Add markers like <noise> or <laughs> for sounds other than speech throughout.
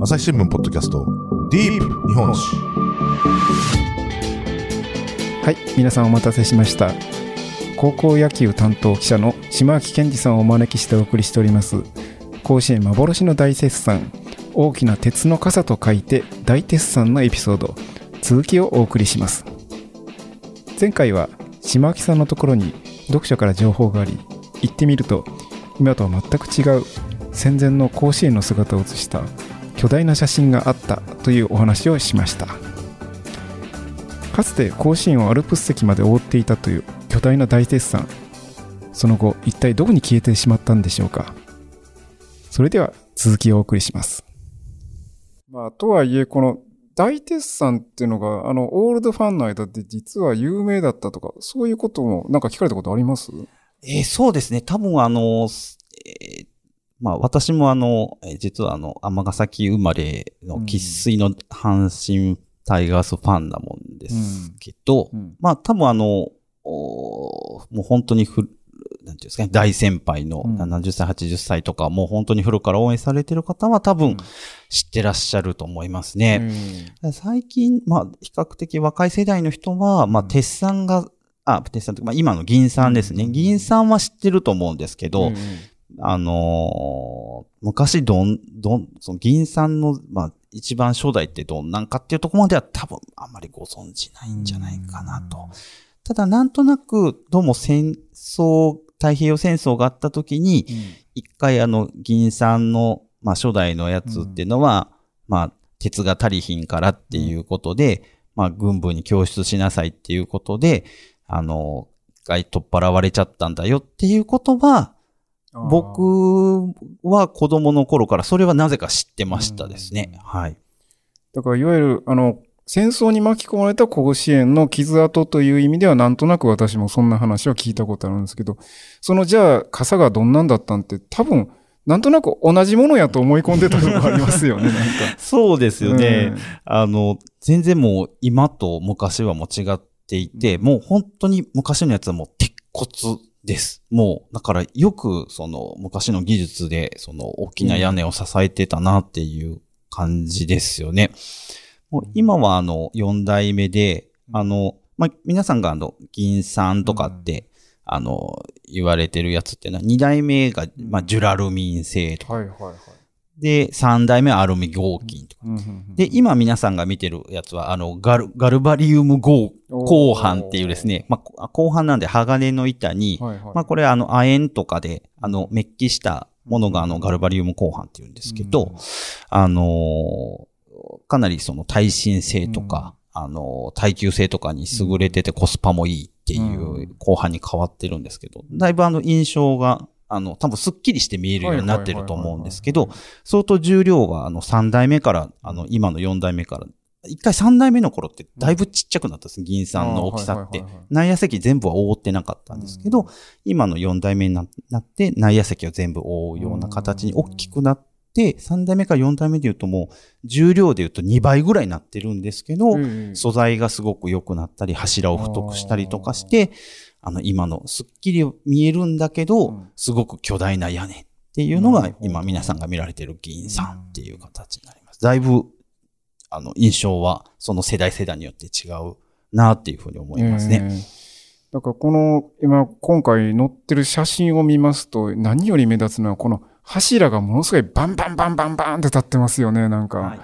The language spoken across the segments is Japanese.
朝日新聞ポッドキャストディープ日本史はい皆さんお待たせしました。高校野球担当記者の島脇健二さんをお招きしてお送りしております。甲子園幻の大絶賛。大きな鉄の傘と書いて大鉄賛のエピソード。続きをお送りします。前回は島脇さんのところに読者から情報があり行ってみると今とは全く違う戦前の甲子園の姿を写した巨大な写真があったというお話をしました。かつて甲子園をアルプス席まで覆っていたという巨大な大鉄山その後一体どこに消えてしまったんでしょうか。それでは続きをお送りします。まあとはいえこの大鉄山っていうのがあのオールドファンの間で実は有名だったとかそういうこともなんか聞かれたことあります？えー、そうですね。多分あの、えーまあ私もあの、実はあの、尼崎生まれの喫水の阪神タイガースファンなもんですけど、うん。うん、まあ多分あの、もう本当にふ、なんていうんですかね、大先輩の70歳、80歳とか、もう本当に古から応援されてる方は多分知ってらっしゃると思いますね。うん、最近、まあ比較的若い世代の人は、まあ鉄さが、あ、鉄さんとか、まあ今の銀さんですね。銀さんは知ってると思うんですけど、あのー、昔どん、どん、その銀さんの、まあ、一番初代ってどんなんかっていうところまでは多分あんまりご存知ないんじゃないかなと。ただなんとなく、どうも戦争、太平洋戦争があった時に、一回あの、銀さんの、まあ、初代のやつっていうのは、まあ、鉄が足りひんからっていうことで、まあ、軍部に供出しなさいっていうことで、あの、一回取っ払われちゃったんだよっていうことは、僕は子供の頃からそれはなぜか知ってましたですね。はい。だからいわゆる、あの、戦争に巻き込まれた甲子園の傷跡という意味ではなんとなく私もそんな話は聞いたことあるんですけど、そのじゃあ傘がどんなんだったんって多分、なんとなく同じものやと思い込んでたとこありますよね、なんか。<laughs> そうですよね。うん、あの、全然もう今と昔はもう違っていて、もう本当に昔のやつはもう鉄骨です。もう、だからよくその昔の技術でその大きな屋根を支えてたなっていう感じですよね。もう今はあの4代目で、あの、まあ、皆さんがあの銀酸とかって、あの、言われてるやつっていうのは、2代目が、まあ、ジュラルミン製とか。はいはいはい。で、三代目アルミ合金とか。で、今皆さんが見てるやつは、あの、ガル、ガルバリウム合、鋼板っていうですね、まあ、鋼板なんで鋼の板に、はいはい、まあ、これあの、亜鉛とかで、あの、メッキしたものがあの、ガルバリウム鋼板っていうんですけど、あのかなりその耐震性とか、あの耐久性とかに優れててコスパもいいっていう後半に変わってるんですけど、だいぶあの印象があの、多分スッキリして見えるようになってると思うんですけど、相当重量があの3代目から、あの、今の4代目から、一回3代目の頃ってだいぶちっちゃくなったんです、銀酸の大きさって。内野席全部は覆ってなかったんですけど、今の4代目になって、内野席を全部覆うような形に大きくなって、3代目から4代目で言うともう、重量で言うと2倍ぐらいになってるんですけど、素材がすごく良くなったり、柱を太くしたりとかして、あの、今のスッキリ見えるんだけど、すごく巨大な屋根っていうのが、今皆さんが見られている銀さんっていう形になります。だいぶ、あの、印象は、その世代世代によって違うなっていうふうに思いますね。だからこの、今、今回載ってる写真を見ますと、何より目立つのは、この柱がものすごいバンバンバンバンバンって立ってますよね、なんか。は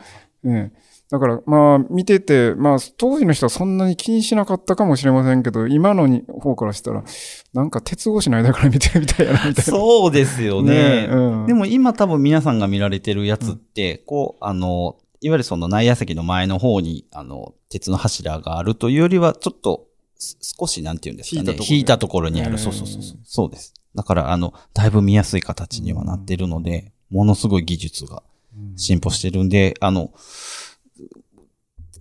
い、ねだから、まあ、見てて、まあ、当時の人はそんなに気にしなかったかもしれませんけど、今のに方からしたら、なんか鉄格子の間から見てるみたいやな、みたいな。そうですよね。ねうん、でも今多分皆さんが見られてるやつって、うん、こう、あの、いわゆるその内野席の前の方に、あの、鉄の柱があるというよりは、ちょっと、少し、なんて言うんですかね。引いたところにある。そうそうそうそう。そうです。だから、あの、だいぶ見やすい形にはなってるので、ものすごい技術が進歩してるんで、あの、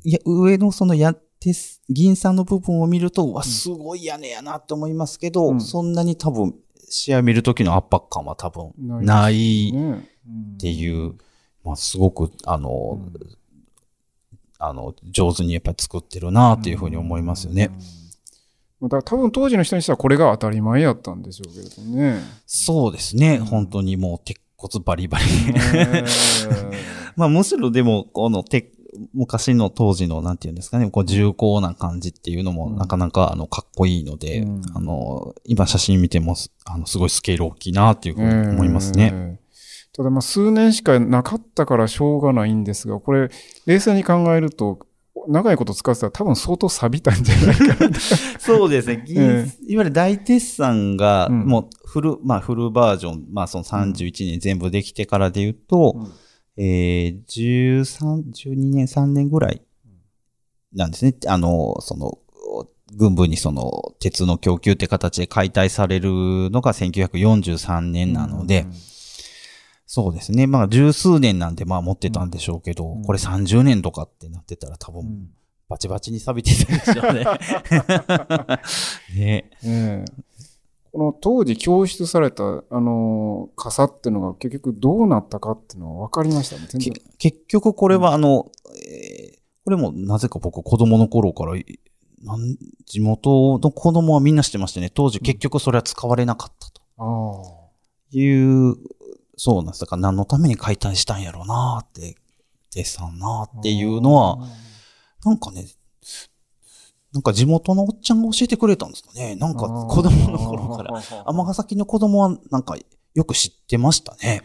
いや、上のそのや、鉄、銀さんの部分を見ると、わ、すごい屋根やなって思いますけど、うん、そんなに多分、試合見るときの圧迫感は多分、ないっていう、まあ、すごく、あの、うん、あの、上手にやっぱり作ってるなっていうふうに思いますよね。だから多分当時の人にしてはこれが当たり前やったんでしょうけれどね。そうですね。うん本当にもう鉄骨バリバリ。ね <laughs> まあむしろでも、この鉄昔の当時の、なんていうんですかね、こう重厚な感じっていうのも、うんなかなか、あの、かっこいいので、うんあの、今写真見ても、すあの、すごいスケール大きいなっていうふうに思いますね。ええただまあ数年しかなかったからしょうがないんですが、これ、冷静に考えると、長いこと使ってたら多分相当錆びたんじゃないかな。<laughs> そうですね。いわゆる大鉄算が、うんもうフル、まあフルバージョン、まあその31年全部できてからで言うと、えー、13、12年、3年ぐらいなんですね。あの、その、軍部にその鉄の供給って形で解体されるのが1943年なので、そうですね。まあ十数年なんでまあ持ってたんでしょうけど、うんこれ30年とかってなってたら多分うんバチバチに錆びてたでしょうね。<laughs> ね。ええこの当時供出された、あのー傘っていうのが結局どうなったかっていうのは分かりましたね。結局これはあの、えーこれもなぜか僕子供の頃から、いなん地元の子供はみんな知ってましてね、当時結局それは使われなかったとああ。いう、そうなんです。だから何のために解体したんやろうなって、デッサンなっていうのは、なんかね、なんか地元のおっちゃんが教えてくれたんですかね。なんか子供の頃から。尼崎の子供はなんかよく知ってましたね。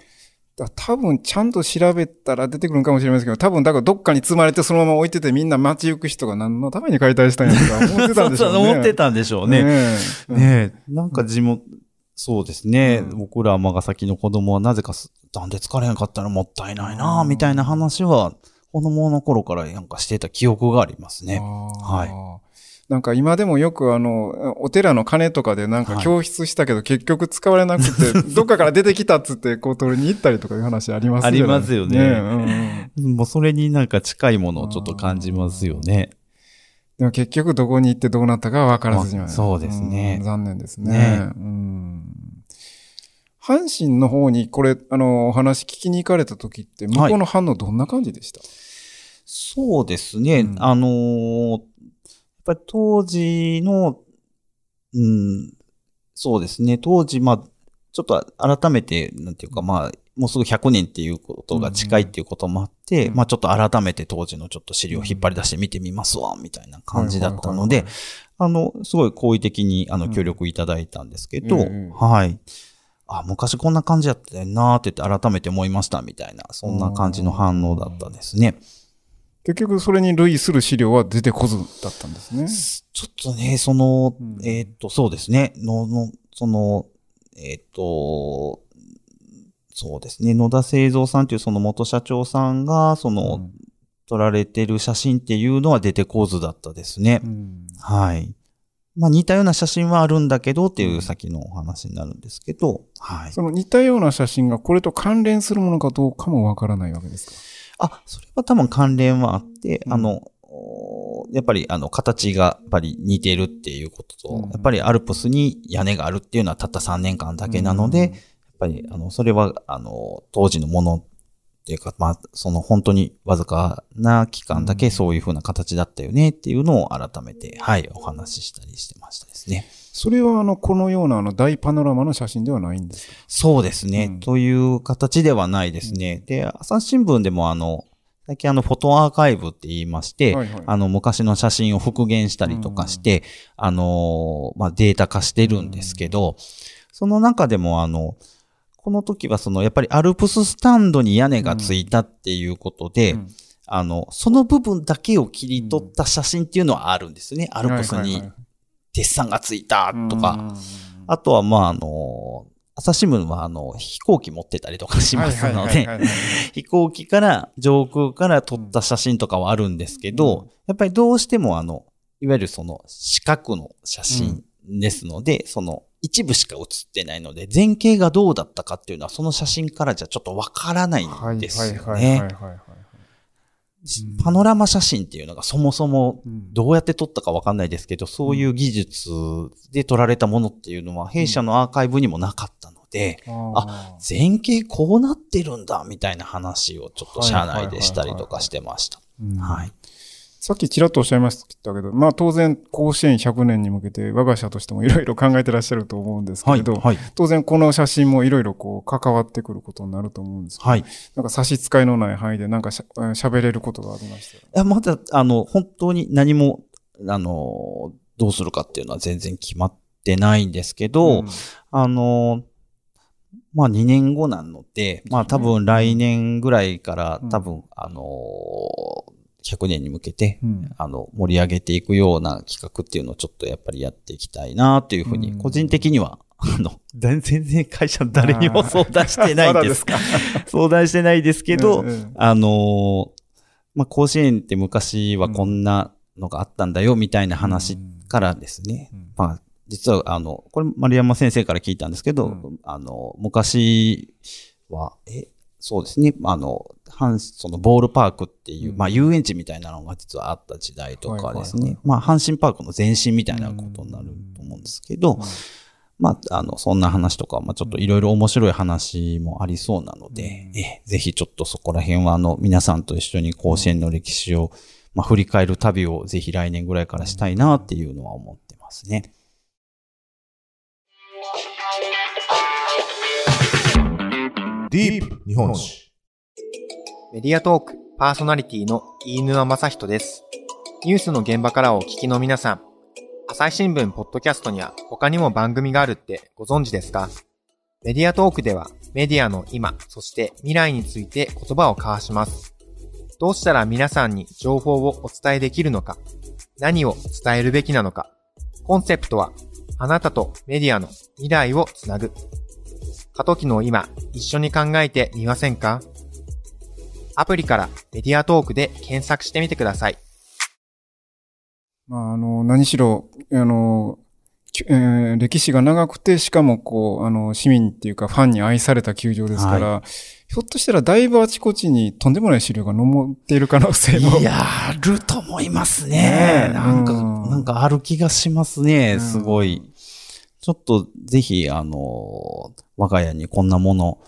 だ多分ちゃんと調べたら出てくるのかもしれませんけど、多分だからどっかに積まれてそのまま置いててみんな街行く人が何のために解体したんやとか思ってたんでしょうね。<laughs> そうそう思ってたんでしょうね。ねえ。ねえ、なんか地元、そうですね。うん僕ら尼崎の子供はなぜかす、なんで疲れなかったらもったいないな、みたいな話は、子供の頃からなんかしてた記憶がありますね。はい。なんか今でもよくあの、お寺の鐘とかでなんか教室したけど結局使われなくて、<laughs> どっかから出てきたっつってこう取りに行ったりとかいう話ありますよね。ありますよね。うんうん。もうそれになんか近いものをちょっと感じますよね。でも結局どこに行ってどうなったかは分からずじまいあそうですね。ん残念ですね。ね。うん。阪神の方にこれ、あの、お話聞きに行かれた時って、向こうの反応どんな感じでした、そうですね。うん。あのーぱり当時の、うん、そうですね。当時、まあ、ちょっと改めて、なんていうか、まあ、もうすぐ100年っていうことが近いっていうこともあって、うんまあちょっと改めて当時のちょっと資料を引っ張り出して見てみますわ、みたいな感じだったので、あの、すごい好意的に、あの、うん協力いただいたんですけど、うんうんはい。あ、昔こんな感じやったよなーって言って改めて思いましたみたいな、そんな感じの反応だったですね。結局それに類する資料は出てこずだったんですね。ちょっとね、その、うんえーっと、そうですね、の、の、その、えーっと、そうですね、野田製造さんというその元社長さんが、その、うん撮られてる写真っていうのは出てこずだったですね。うんはい。まあ似たような写真はあるんだけどっていう先のお話になるんですけど、はい。その似たような写真がこれと関連するものかどうかもわからないわけですか？あ、それは多分関連はあって、うん。あの、おやっぱりあの形がやっぱり似てるっていうことと、うん。やっぱりアルプスに屋根があるっていうのはたった3年間だけなので、やっぱりあの、それはあの、当時のものっていうか、まあ、その本当にわずかな期間だけそういう風な形だったよねっていうのを改めて、はい、お話ししたりしてましたですね。それはあの、このようなあの大パノラマの写真ではないんですか？そうですね、うん。という形ではないですね。で、朝日新聞でもあの、最近あの、フォトアーカイブって言いまして、はいはい。あの、昔の写真を復元したりとかして、あのーまあ、データ化してるんですけど、その中でもあの、この時はその、やっぱりアルプススタンドに屋根がついたっていうことで、うん。あの、その部分だけを切り取った写真っていうのはあるんですね。アルプスに鉄山がついたとうか。ん。あとは、まあ、あの、朝日新聞はあの、飛行機持ってたりとかしますので飛行機から、上空から撮った写真とかはあるんですけど、うん。やっぱりどうしてもあの、いわゆるその四角の写真ですので、その一部しか写ってないので、前景がどうだったかっていうのはその写真からじゃちょっとわからないんですよはいはいはいね。はいはいはい。うんパノラマ写真っていうのがそもそもうん。どうやって撮ったかわかんないですけど、そういう技術で撮られたものっていうのは弊社のアーカイブにもなかったので、あ前景こうなってるんだみたいな話をちょっと社内でしたりとかしてました。はい。さっきちらっとおっしゃいましたけど、まあ当然甲子園100年に向けて我が社としてもいろいろ考えてらっしゃると思うんですけれど、はい。当然この写真もいろいろこう関わってくることになると思うんですけど、はい。いなんか差し支えのない範囲でなんかしゃえー喋れることがありました？ら。や、まだ、あの、本当に何も、あの、どうするかっていうのは全然決まってないんですけど、うんあの、まあ2年後なので、まあ多分来年ぐらいからうん多分、あの、100年に向けて、うん。あの、盛り上げていくような企画っていうのをちょっとやっぱりやっていきたいなというふうに、うん。個人的には、あの、<laughs> 全然会社の誰にも相談してないんです。まだ <laughs> 相談してないですけど、うんうん。あのーまあ、甲子園って昔はこんなのがあったんだよみたいな話からですね、うん。まあ、実は、あの、これ丸山先生から聞いたんですけど、うん。あの、昔は、え、そうですね、あの、阪そのボールパークっていう、うん。まあ遊園地みたいなのが実はあった時代とかですね、はいはいはい。まあ阪神パークの前身みたいなことになると思うんですけど、まあ、あの、そんな話とか、まあ、ちょっといろいろ面白い話もありそうなので、うん。え、ぜひちょっとそこら辺は、あの、皆さんと一緒に甲子園の歴史を、まあ、振り返る旅をぜひ来年ぐらいからしたいなっていうのは思ってますね。ディープ日本史。メディアトークパーソナリティの飯沼正人です。ニュースの現場からお聞きの皆さん、朝日新聞ポッドキャストには他にも番組があるってご存知ですか？メディアトークではメディアの今、そして未来について言葉を交わします。どうしたら皆さんに情報をお伝えできるのか何を伝えるべきなのかコンセプトはあなたとメディアの未来をつなぐ。過渡期の今、一緒に考えてみませんか？アプリからメディアトークで検索してみてください。まあ、あの、何しろ、あの、きえー歴史が長くて、しかもこう、あの、市民っていうかファンに愛された球場ですから、ひょっとしたらだいぶあちこちにとんでもない資料が残っている可能性も。いやると思いますねね。えなんか、うんなんかある気がしますね。うんすごい。ちょっと、ぜひ、あの、我が家にこんなもの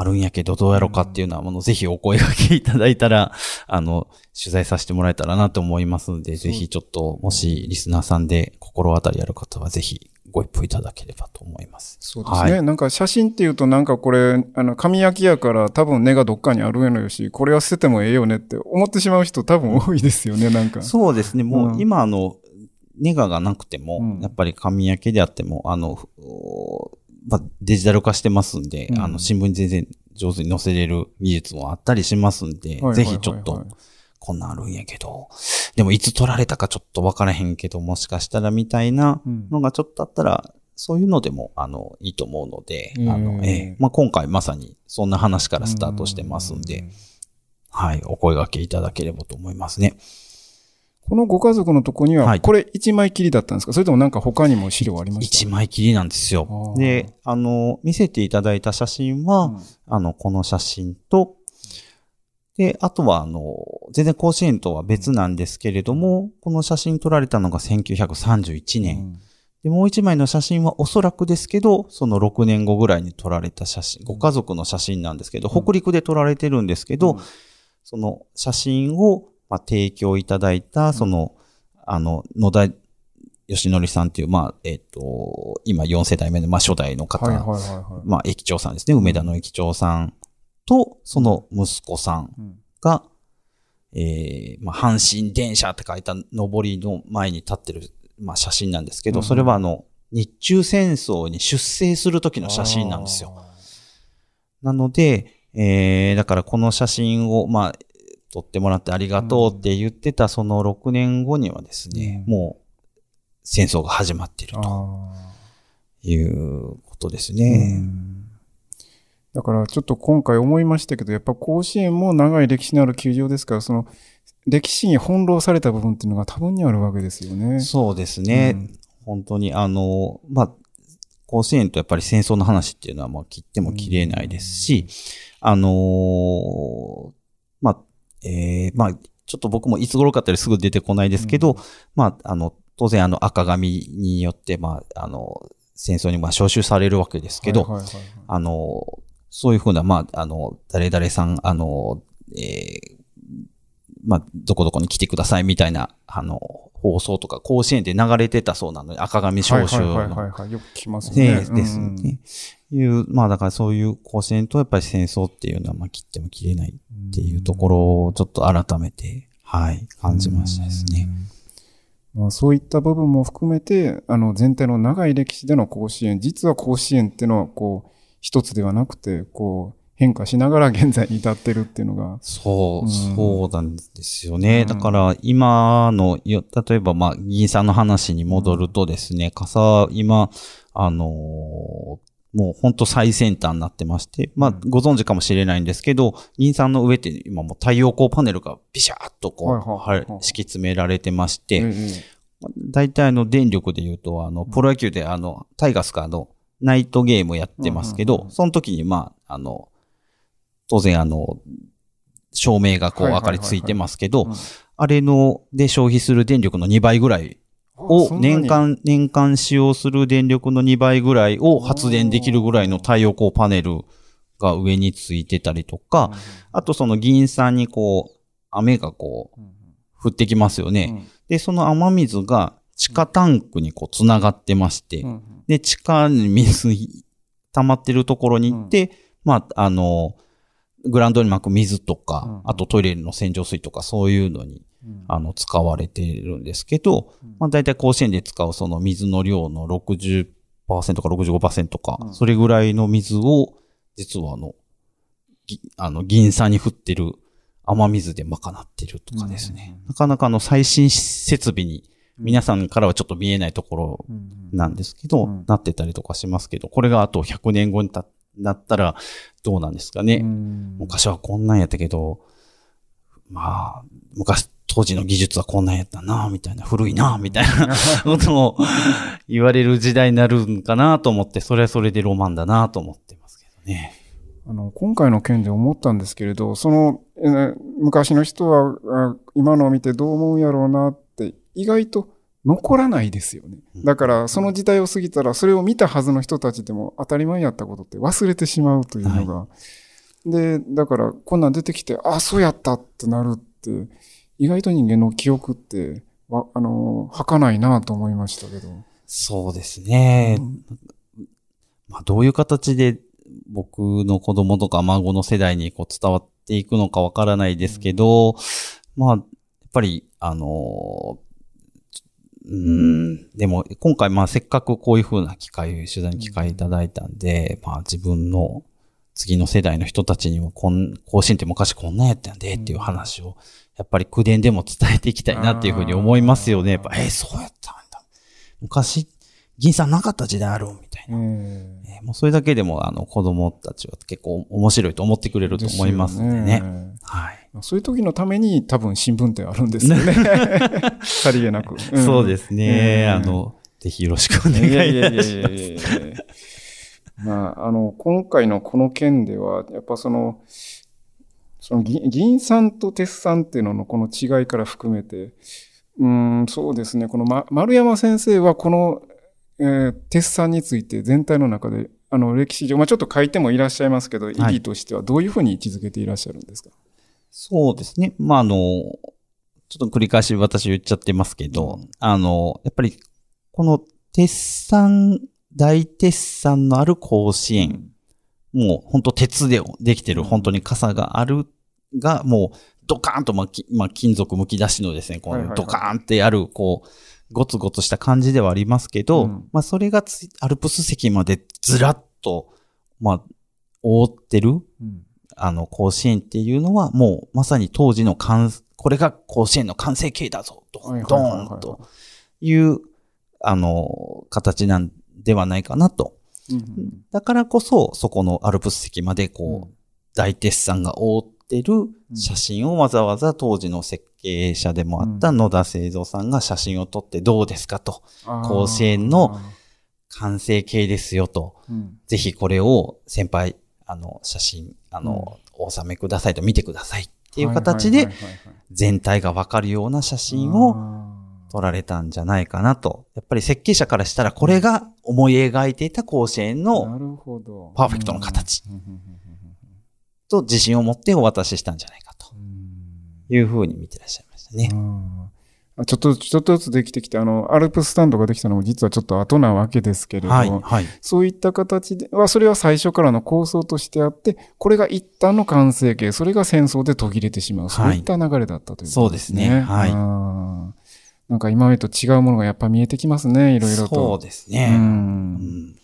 あるんやけど、どうやろうかっていうのは、ものぜひお声掛けいただいたら、あの、取材させてもらえたらなと思いますので、ぜひちょっと、もしリスナーさんで心当たりある方は、ぜひご一報いただければと思います。そうですね。はいなんか写真っていうとなんかこれ、あの、紙焼きやから多分根がどっかにあるやろよし、これは捨ててもええよねって思ってしまう人多分多いですよね、なんか。そうですね。もう今あの、ネガがなくても、うんやっぱり紙焼きであっても、あの、おまあ、デジタル化してますんで、うん。あの、新聞に全然上手に載せれる技術もあったりしますんで、ぜひちょっと、こんなんあるんやけど、でもいつ撮られたかちょっとわからへんけど、もしかしたらみたいなうん。のがちょっとあったら、そういうのでも、あの、いいと思うので、あの、うんええ。まあ、今回まさにそんな話からスタートしてますんで、はい、お声掛けいただければと思いますね。このご家族のとこには、はい。これ一枚きりだったんですか？それともなんか他にも資料ありました？一枚きりなんですよ。で、あの、見せていただいた写真は、うん。あの、この写真と、で、あとは、あの、全然甲子園とは別なんですけれども、この写真撮られたのが1931年。で、もう一枚の写真はおそらくですけど、その6年後ぐらいに撮られた写真、ご家族の写真なんですけど、北陸で撮られてるんですけど、その写真を、まあ、提供いただいた、その、あの、野田義則さんっていう、まあ、えっ、と、今4世代目の、まあ、初代の方、はいはいはいはい。まあ、駅長さんですね。梅田の駅長さんと、その息子さんうんが、えー、まあ、阪神電車って書いた上りの前に立ってる、まあ、写真なんですけど、うんそれはあの、日中戦争に出征する時の写真なんですよ。。なので、えー、だからこの写真を、まあ、撮ってもらってありがとうって言ってたその6年後にはですね、うんもう戦争が始まっているということですうね。んだからちょっと今回思いましたけど、やっぱ甲子園も長い歴史のある球場ですから、その歴史に翻弄された部分っていうのが多分にあるわけですよね。そうですね。うん本当に、あの、まあ、甲子園とやっぱり戦争の話っていうのは、まあ、切っても切れないですし、あのえーまあ、ちょっと僕もいつ頃かったりすぐ出てこないですけど、まあ、あの、当然あの赤紙によって、まあ、あの、戦争にまあ招集されるわけですけど、はいはいはいはいあの、そういうふうな、まあ、あの、誰々さん、あの、えーまあ、どこどこに来てくださいみたいな、あの、放送とか甲子園で流れてたそうなので、赤髪召集はいはいの。はいはい。よく聞きますね。ねですうんね。いう、まあだからそういう甲子園とやっぱり戦争っていうのは、まあ切っても切れないっていうところをちょっと改めて、はい、感じましたですね。まあ、そういった部分も含めて、あの、全体の長い歴史での甲子園、実は甲子園っていうのは、こう、一つではなくて、こう、変化しながら現在に至ってるっていうのが、そう、うん。そうなんですよね。うん。だから今の、よ例えばまあ、議員さんの話に戻るとですね、傘、今、あのーもう本当最先端になってまして、まあ、ご存知かもしれないんですけど、議員さんの上って今もう太陽光パネルがビシャーっとこう、はいはい敷き詰められてまして、ええ大体あの電力で言うと、あの、プロ野球であの、タイガースかあの、ナイトゲームやってますけうんうんう、ん。どその時にまあ、あの、当然あの、照明がこう明かりついてますけどうん、あれの、で消費する電力の2倍ぐらいを年間、年間使用する電力の2倍ぐらいを発電できるぐらいの太陽光パネルが上についてたりとか、あとその議員さんにこう、雨がこう、降ってきますよね。で、その雨水が地下タンクにこう繋がってまして、うんで、地下に水溜まってるところに行って、まあ、あの、グラウンドに巻く水とか、うん。あとトイレの洗浄水とかそういうのに、うん。あの、使われてるんですけど、まあ、大体甲子園で使うその水の量の60%か65%か、うん。それぐらいの水を、実はあの、ぎあの、銀さんに降ってる雨水で賄ってるとかですね。なかなかあの、最新設備に、皆さんからはちょっと見えないところなんですけど、うん。なってたりとかしますけど、これがあと100年後にたなったらどうなんですかね。うん昔はこんなんやったけど、まあ、昔、当時の技術はこんなんやったな、みたいな、古いな、みたいな <laughs> ことを言われる時代になるんかなと思って、それはそれでロマンだなと思ってますけどね。あの、今回の件で思ったんですけれど、その、えー昔の人はあ今のを見てどう思うんやろうなって、意外と残らないですよね。だから、その時代を過ぎたら、それを見たはずの人たちでも当たり前やったことって忘れてしまうというのが。で、だから、こんなん出てきて、あ、そうやったってなるって、意外と人間の記憶って、わあの、儚いなと思いましたけど。そうですね。まあ、どういう形で僕の子供とか孫の世代にこう伝わっていくのかわからないですけど、まあ、やっぱり、あのうーん、でも今回まあせっかくこういう風な機会、取材の機会いただいたんで、まあ自分の次の世代の人たちにもこん、甲子園って昔こんなんやったんでっていう話を、やっぱり口伝でも伝えていきたいなっていうふうに思いますよね。やっぱ、えーそうやったんだ。昔、銀さんなかった時代あるみたいな。ええーもうそれだけでも、あの、子供たちは結構面白いと思ってくれると思いますんでね。でねはい。そういう時のために多分新聞ってあるんですよね。<laughs> さりげなく。んそうですね。うんあの、ぜひよろしくお願いいたしやいやいやいやまあ、あの、今回のこの件では、やっぱその、その議議員さんと鉄さんっていうののこの違いから含めて、うーん、そうですね、この、ま、丸山先生はこの、えー鉄さんについて全体の中で、あの、歴史上、まあちょっと書いてもいらっしゃいますけど、意義としてはどういうふうに位置づけていらっしゃるんですか、そうですね。まあ、あの、ちょっと繰り返し私言っちゃってますけど、うん。あの、やっぱり、この鉄山、大鉄山のある甲子園、もう本当鉄でできてる本当に傘があるが、もうドカーンと、まあ、きまあ、金属剥き出しのですね、このドカーンってある、こう、ゴツゴツした感じではありますけど、うん。まあ、それがつアルプス席までずらっと、まあ、覆ってる、うんあの、甲子園っていうのは、もうまさに当時の完、これが甲子園の完成形だぞ、ドン、ドーンという、あの、形なんではないかなと。うんだからこそ、そこのアルプス席まで、こう、うん。大鉄さんが覆ってる写真をわざわざ当時の設計者でもあった野田製造さんが写真を撮ってどうですかと。甲子園の完成形ですよと。うん。ぜひこれを先輩、あの、写真、あの、お収めくださいと見てくださいっていう形で全体がわかるような写真を撮られたんじゃないかなと。やっぱり設計者からしたらこれが思い描いていた甲子園なのパーフェクトの形と自信を持ってお渡ししたんじゃないかとうん。いうふうに見てらっしゃいましたね。うんあちょっと、ちょっとずつできてきて、あの、アルプススタンドができたのも実はちょっと後なわけですけれども、はい、はい。そういった形では、それは最初からの構想としてあって、これが一旦の完成形、それが戦争で途切れてしまう、そういった流れだったということですね。そうですねはいなんか今までと違うものがやっぱ見えてきますね、いろいろと。そうですう。ね。うんん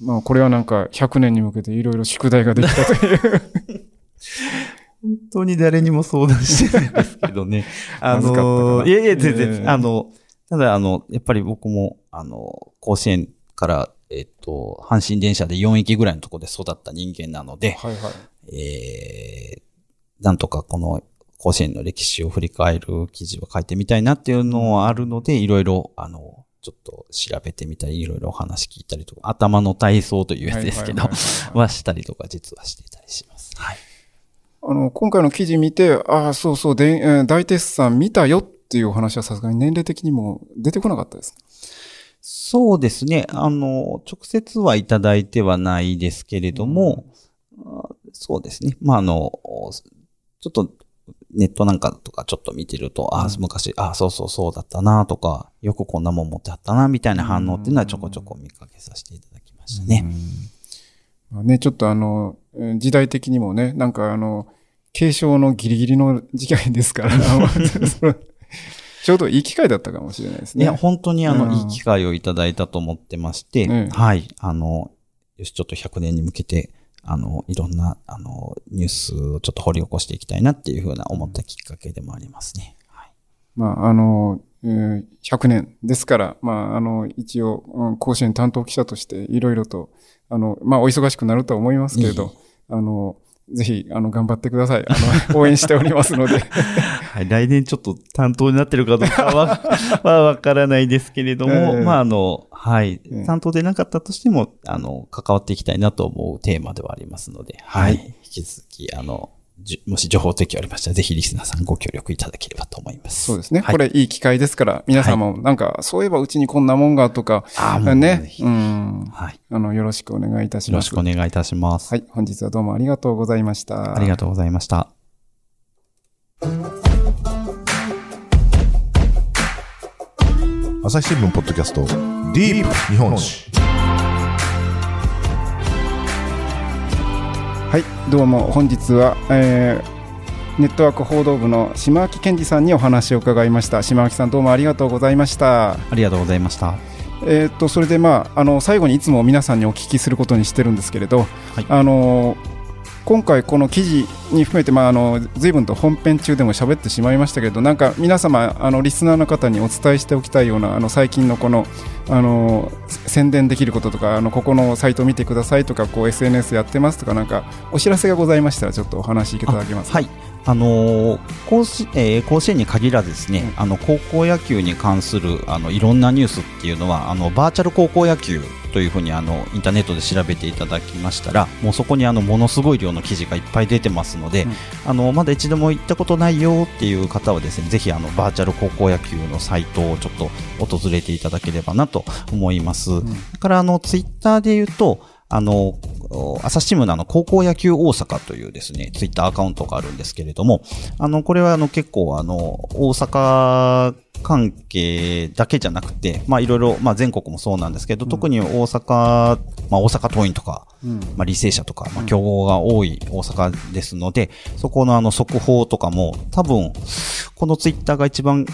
まあ、これはなんか100年に向けていろいろ宿題ができたという。<laughs> 本当に誰にも相談してないですけどね。<laughs> あの、ないやいや、全え然、えあの、ただ、あの、やっぱり僕も、あの、甲子園から、えっと、阪神電車で4駅ぐらいのところで育った人間なので、はいはい。えー、なんとかこの甲子園の歴史を振り返る記事を書いてみたいなっていうのはあるので、いろいろ、あの、ちょっと調べてみたり、いろいろお話聞いたりとか、頭の体操というやつですけど <laughs> はしたりとか実はしていたりします。はい。あの、今回の記事見て、ああ、そうそう、で、えー大鉄さん見たよっていうお話はさすがに年齢的にも出てこなかったですか？そうですね。あの、直接はいただいてはないですけれども、あそうですね。まあ、あの、ちょっとネットなんかとかちょっと見てると、あうん昔、あそうそうそうだったなとか、よくこんなもん持ってあったなみたいな反応っていうのはちょこちょこ見かけさせていただきましたね。まあね、ちょっとあの、えー時代的にもね、なんかあの、継承のギリギリの時期ですから、<laughs> ちょうどいい機会だったかもしれないですね。いや、本当にあの、うんいい機会をいただいたと思ってまして、ええはい。あの、よし、ちょっと100年に向けて、あの、いろんな、あの、ニュースをちょっと掘り起こしていきたいなっていうふうな思ったきっかけでもありますね。はい。まあ、あの、えー100年ですから、まあ、あの、一応、うん甲子園担当記者としていろいろと、あの、まあ、お忙しくなるとは思いますけれど、あの、ぜひ、あの、頑張ってください。あの、<laughs> 応援しておりますので。<laughs> はい。来年ちょっと担当になってるかどうかは、<laughs> はわからないですけれども、ええまあ、あの、はいええ。担当でなかったとしても、あの、関わっていきたいなと思うテーマではありますので、はい。はい引き続き、あの、じもし情報提供ありましたら、ぜひリスナーさんご協力いただければと思います。そうですね。はいこれいい機会ですから、皆さんもなんか、そういえばうちにこんなもんがとか、あーもうねうん、はい。あの、よろしくお願いいたします。よろしくお願いいたします。はい、本日はどうもありがとうございました。ありがとうございました。朝日新聞ポッドキャストディープ日本史はい、どうも本日は、えーネットワーク報道部の島脇健二さんにお話を伺いました。島脇さんどうもありがとうございました。ありがとうございました。えーっとそれでまああの最後にいつも皆さんにお聞きすることにしてるんですけれど、はいあの今回この記事に含めてまああの随分と本編中でも喋ってしまいましたけど、なんか皆様あのリスナーの方にお伝えしておきたいようなあの最近のこのあの宣伝できることとかあのここのサイト見てくださいとかこう SNS やってますとかなんかお知らせがございましたらちょっとお話しいただけますか？あのー甲子えー甲子園に限らずですね、うん。あの高校野球に関するあのいろんなニュースっていうのはあのバーチャル高校野球というふうにあのインターネットで調べていただきましたらもうそこにあのものすごい量の記事がいっぱい出てますので、うん。あのまだ一度も行ったことないよっていう方はですねぜひあのバーチャル高校野球のサイトをちょっと訪れていただければなと思います。それからあのツイッターで言うとあの、お朝日新聞のあの、高校野球大阪というですね、ツイッターアカウントがあるんですけれども、あの、これはあの、結構あの、大阪関係だけじゃなくて、まあいろいろ、まあ全国もそうなんですけど、特に大阪、まあ大阪桐蔭とか、うん。まあ履正社とか、まあ競合が多い大阪ですので、そこのあの、速報とかも、多分、このツイッターが一番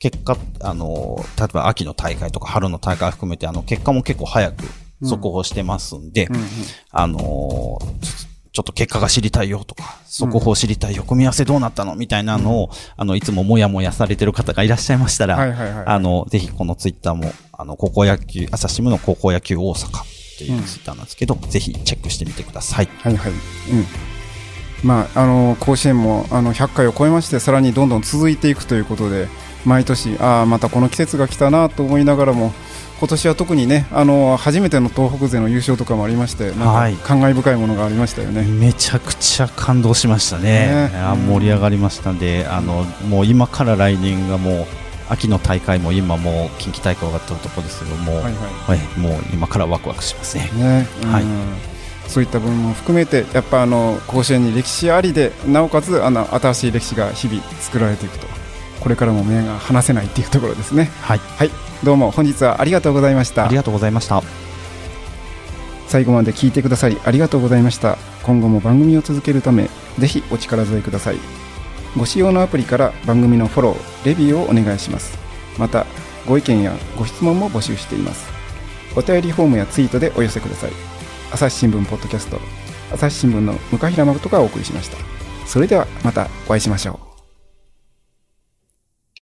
結果、あの、例えば秋の大会とか春の大会含めて、あの、結果も結構早く速報してますんで、うんうんあのーちょっと結果が知りたいよとか、速報知りたいよ、組み合わせどうなったのみたいなのを、あの、いつももやもやされてる方がいらっしゃいましたら、はいはいはいあの、ぜひこのツイッターも、あの、高校野球、朝日新聞の高校野球大阪っていうツイッターなんですけど、ぜひチェックしてみてください。はいはい。うん。まあ、あの、甲子園も、あの、100回を超えまして、さらにどんどん続いていくということで、毎年、ああ、またこの季節が来たなと思いながらも、今年は特にね、あの、初めての東北勢の優勝とかもありまして、はいなんか感慨深いものがありましたよね。めちゃくちゃ感動しましたね。ねあ盛り上がりましたんで、あの、もう今から来年がもう、秋の大会も今もう近畿大会終わったところですけども、はいははい、もう今からワクワクしますね。い。ね。うんはいそういった部分も含めてやっぱあの甲子園に歴史ありでなおかつあの新しい歴史が日々作られていくとこれからも目が離せないっていうところですね。はい。はい。どうも本日はありがとうございました。ありがとうございました。最後まで聞いてくださりありがとうございました。今後も番組を続けるためぜひお力添えください。ご使用のアプリから番組のフォローレビューをお願いします。またご意見やご質問も募集しています。お便りフォームやツイートでお寄せください。朝日新聞ポッドキャスト朝日新聞の向平誠がお送りしました。それではまたお会いしましょう